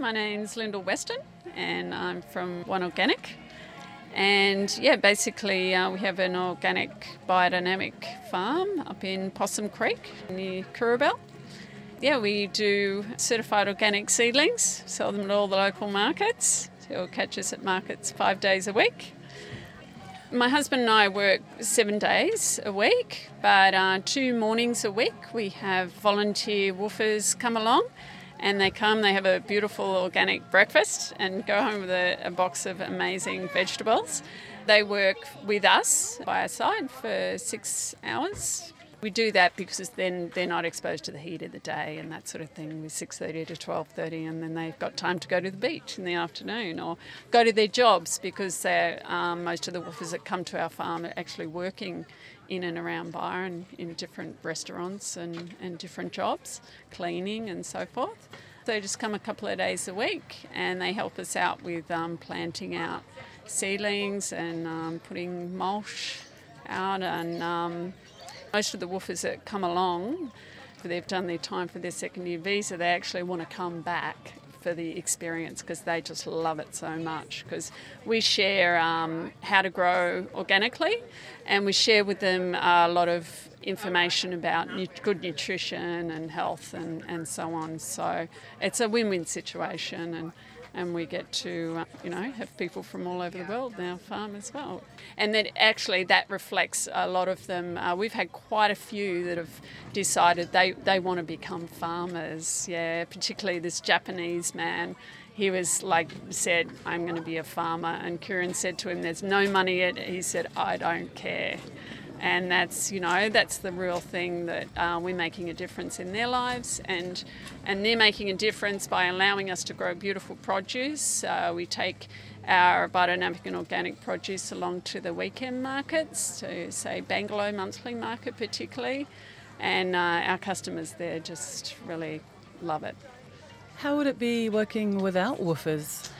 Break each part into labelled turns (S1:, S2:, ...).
S1: My name's Lyndal Weston, and I'm from One Organic. And yeah, basically, uh, we have an organic biodynamic farm up in Possum Creek near Coorabell. Yeah, we do certified organic seedlings, sell them at all the local markets. You'll catch us at markets five days a week. My husband and I work seven days a week, but uh, two mornings a week we have volunteer woofers come along and they come, they have a beautiful organic breakfast and go home with a, a box of amazing vegetables. They work with us by our side for six hours we do that because then they're not exposed to the heat of the day and that sort of thing with 6.30 to 12.30 and then they've got time to go to the beach in the afternoon or go to their jobs because um, most of the woofers that come to our farm are actually working in and around Byron in different restaurants and, and different jobs, cleaning and so forth. They just come a couple of days a week and they help us out with um, planting out seedlings and um, putting mulch out and um, most of the woofers that come along, they've done their time for their second year visa, they actually want to come back for the experience because they just love it so much. Because we share um, how to grow organically and we share with them a lot of information about good nutrition and health and, and so on. So it's a win win situation. and and we get to, uh, you know, have people from all over the world now farm as well. And then actually that reflects a lot of them. Uh, we've had quite a few that have decided they, they want to become farmers. Yeah, particularly this Japanese man. He was like, said, I'm going to be a farmer. And Kieran said to him, There's no money yet. He said, I don't care and that's you know that's the real thing that uh, we're making a difference in their lives. And and they're making a difference by allowing us to grow beautiful produce. Uh, we take our biodynamic and organic produce along to the weekend markets to say Bangalow monthly market particularly. And uh, our customers there just really love it.
S2: How would it be working without woofers?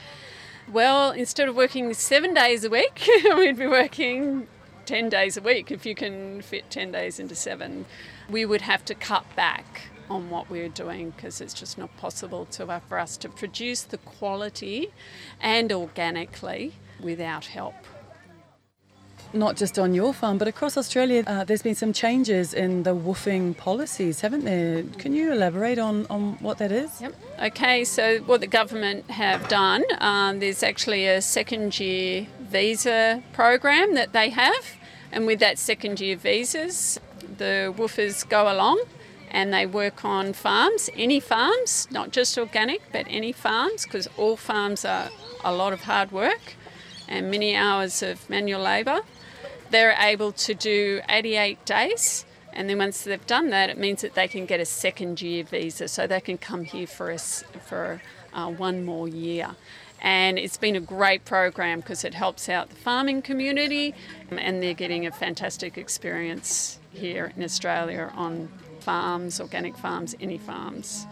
S1: Well, instead of working seven days a week, we'd be working 10 days a week, if you can fit 10 days into seven, we would have to cut back on what we're doing because it's just not possible to, uh, for us to produce the quality and organically without help.
S2: Not just on your farm, but across Australia, uh, there's been some changes in the woofing policies, haven't there? Can you elaborate on, on what that is?
S1: Yep. Okay, so what the government have done, um, there's actually a second year visa program that they have and with that second year visas, the woofers go along and they work on farms, any farms, not just organic, but any farms, because all farms are a lot of hard work and many hours of manual labour. They're able to do 88 days, and then once they've done that, it means that they can get a second year visa, so they can come here for us for uh, one more year and it's been a great program because it helps out the farming community and they're getting a fantastic experience here in Australia on farms, organic farms, any farms.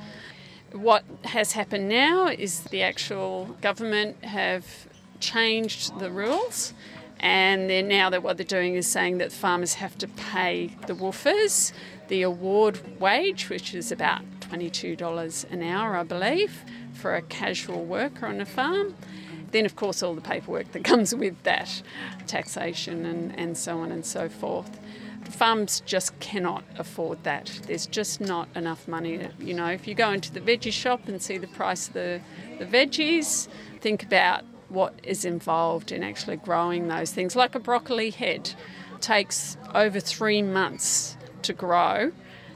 S1: What has happened now is the actual government have changed the rules and then now that what they're doing is saying that farmers have to pay the woofers the award wage, which is about $22 an hour, I believe for a casual worker on a farm. Then, of course, all the paperwork that comes with that, taxation and, and so on and so forth. Farms just cannot afford that. There's just not enough money. You know, if you go into the veggie shop and see the price of the, the veggies, think about what is involved in actually growing those things. Like a broccoli head takes over three months to grow.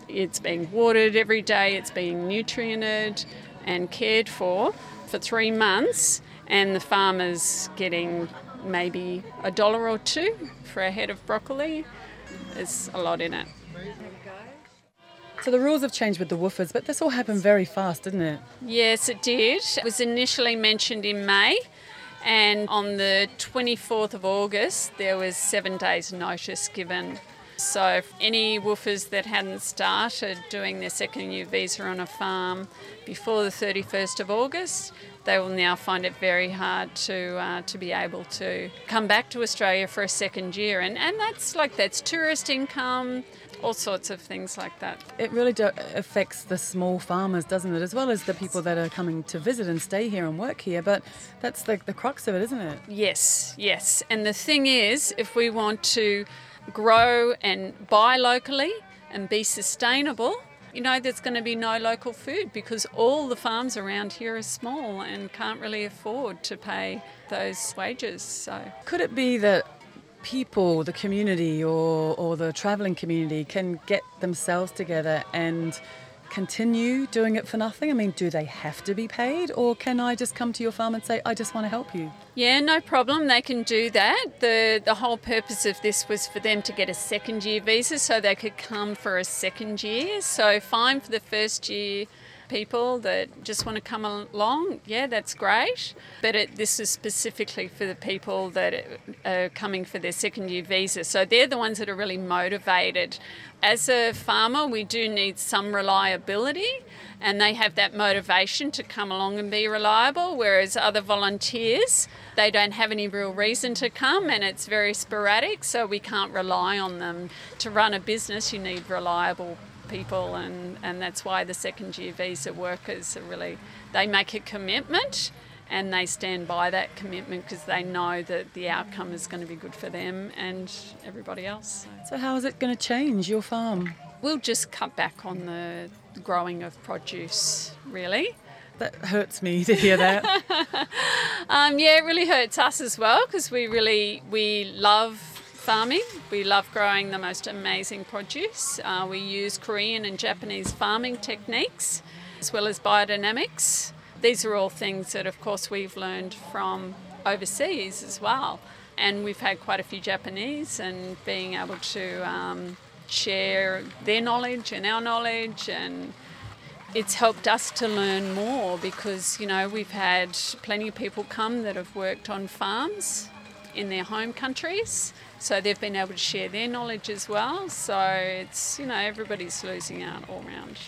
S1: It's being watered every day, it's being nutriented, and cared for for three months, and the farmer's getting maybe a dollar or two for a head of broccoli. There's a lot in it.
S2: So the rules have changed with the woofers, but this all happened very fast, didn't it?
S1: Yes, it did. It was initially mentioned in May, and on the 24th of August, there was seven days' notice given So, any woofers that hadn't started doing their second year visa on a farm before the 31st of August, they will now find it very hard to uh, to be able to come back to Australia for a second year, and and that's like that's tourist income, all sorts of things like that.
S2: It really do- affects the small farmers, doesn't it? As well as the people that are coming to visit and stay here and work here. But that's the, the crux of it, isn't it?
S1: Yes, yes. And the thing is, if we want to grow and buy locally and be sustainable, you know, there's going to be no local food because all the farms around here are small and can't really afford to pay those wages. So,
S2: Could it be that people, the community or, or the travelling community can get themselves together and continue doing it for nothing? I mean, do they have to be paid or can I just come to your farm and say, I just want to help you?
S1: yeah, no problem. They can do that. The the whole purpose of this was for them to get a second year visa so they could come for a second year. So fine for the first year people that just want to come along, yeah, that's great. But it, this is specifically for the people that are coming for their second year visa. So they're the ones that are really motivated. As a farmer, we do need some reliability, and they have that motivation to come along and be reliable, whereas other volunteers, they don't have any real reason to come and it's very sporadic, so we can't rely on them. To run a business, you need reliable people and, and that's why the second year visa workers are really they make a commitment and they stand by that commitment because they know that the outcome is going to be good for them and everybody else.
S2: So, how is it going to change your farm?
S1: We'll just cut back on the growing of produce, really.
S2: That hurts me to hear that.
S1: Um, yeah, it really hurts us as well because we really we love farming. We love growing the most amazing produce. Uh, we use Korean and Japanese farming techniques as well as biodynamics. These are all things that, of course, we've learned from overseas as well. And we've had quite a few Japanese and being able to um, share their knowledge and our knowledge and it's helped us to learn more because you know we've had plenty of people come that have worked on farms in their home countries so they've been able to share their knowledge as well so it's you know everybody's losing out all round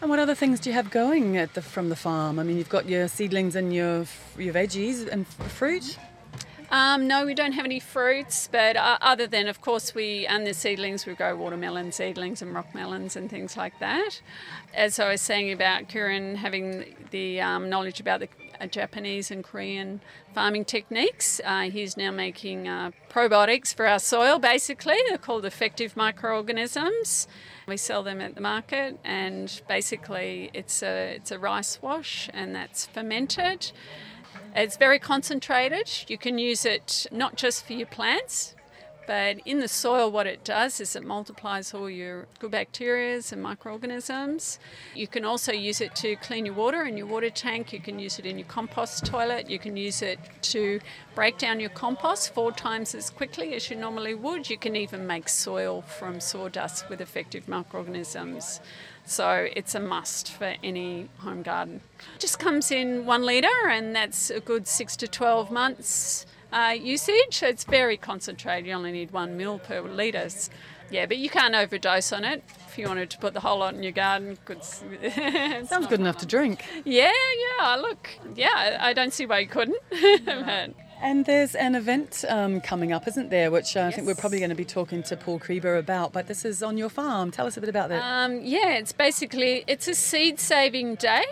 S2: and what other things do you have going at the, from the farm? I mean, you've got your seedlings and your your veggies and fruit.
S1: Um, no, we don't have any fruits, but uh, other than, of course, we and the seedlings, we grow watermelon seedlings and rock melons and things like that. As I was saying about Kieran having the um, knowledge about the uh, Japanese and Korean farming techniques, uh, he's now making uh, probiotics for our soil. Basically, they're called effective microorganisms. We sell them at the market, and basically, it's a it's a rice wash, and that's fermented. It's very concentrated. You can use it not just for your plants, but in the soil, what it does is it multiplies all your good bacteria and microorganisms. You can also use it to clean your water in your water tank. You can use it in your compost toilet. You can use it to break down your compost four times as quickly as you normally would. You can even make soil from sawdust with effective microorganisms. So it's a must for any home garden. Just comes in one litre, and that's a good six to 12 months uh, usage. It's very concentrated. You only need one mil per litre. Yeah, but you can't overdose on it. If you wanted to put the whole lot in your garden.
S2: Sounds good enough to drink.
S1: Yeah, yeah. Look, yeah, I don't see why you couldn't.
S2: And there's an event um, coming up, isn't there? Which uh, I think we're probably going to be talking to Paul Krieber about. But this is on your farm. Tell us a bit about that.
S1: Um, yeah, it's basically it's a seed saving day,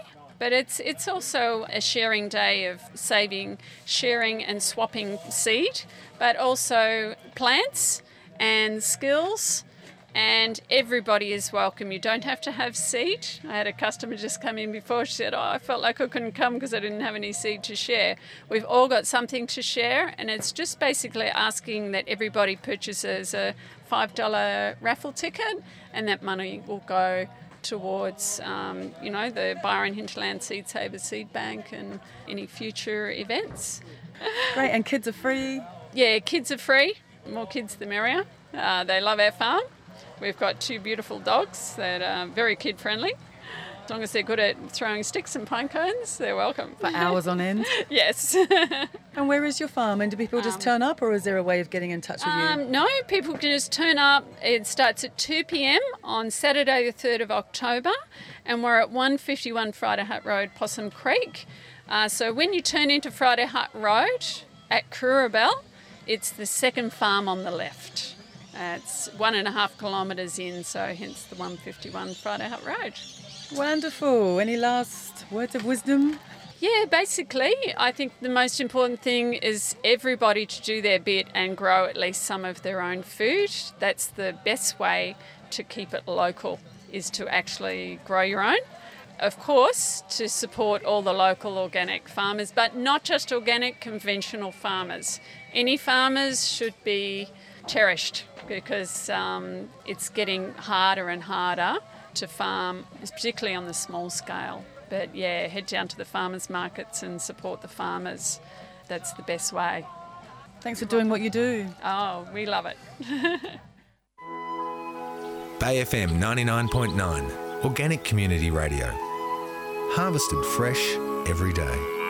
S1: but it's it's also a sharing day of saving, sharing, and swapping seed, but also plants and skills. And everybody is welcome. You don't have to have seed. I had a customer just come in before. She said, Oh, I felt like I couldn't come because I didn't have any seed to share. We've all got something to share, and it's just basically asking that everybody purchases a $5 raffle ticket, and that money will go towards, um, you know, the Byron Hinterland Seed Saver Seed Bank and any future events.
S2: Great, and kids are free.
S1: Yeah, kids are free. More kids, the merrier. Uh, they love our farm. We've got two beautiful dogs that are very kid friendly. As long as they're good at throwing sticks and pine cones, they're welcome.
S2: For hours on end.
S1: yes.
S2: and where is your farm? And do people just turn up, or is there a way of getting in touch with you?
S1: Um, no, people can just turn up. It starts at 2 pm on Saturday, the 3rd of October, and we're at 151 Friday Hut Road, Possum Creek. Uh, so when you turn into Friday Hut Road at Coorabell, it's the second farm on the left. Uh, it's one and a half kilometres in, so hence the 151 Friday Hut Road.
S2: Wonderful. Any last words of wisdom?
S1: Yeah, basically, I think the most important thing is everybody to do their bit and grow at least some of their own food. That's the best way to keep it local, is to actually grow your own. Of course, to support all the local organic farmers, but not just organic, conventional farmers. Any farmers should be cherished because um, it's getting harder and harder to farm, particularly on the small scale. But yeah, head down to the farmers markets and support the farmers. That's the best way.
S2: Thanks for doing what you do.
S1: Oh, we love it.
S3: Bay FM 99.9, organic community radio. Harvested fresh every day.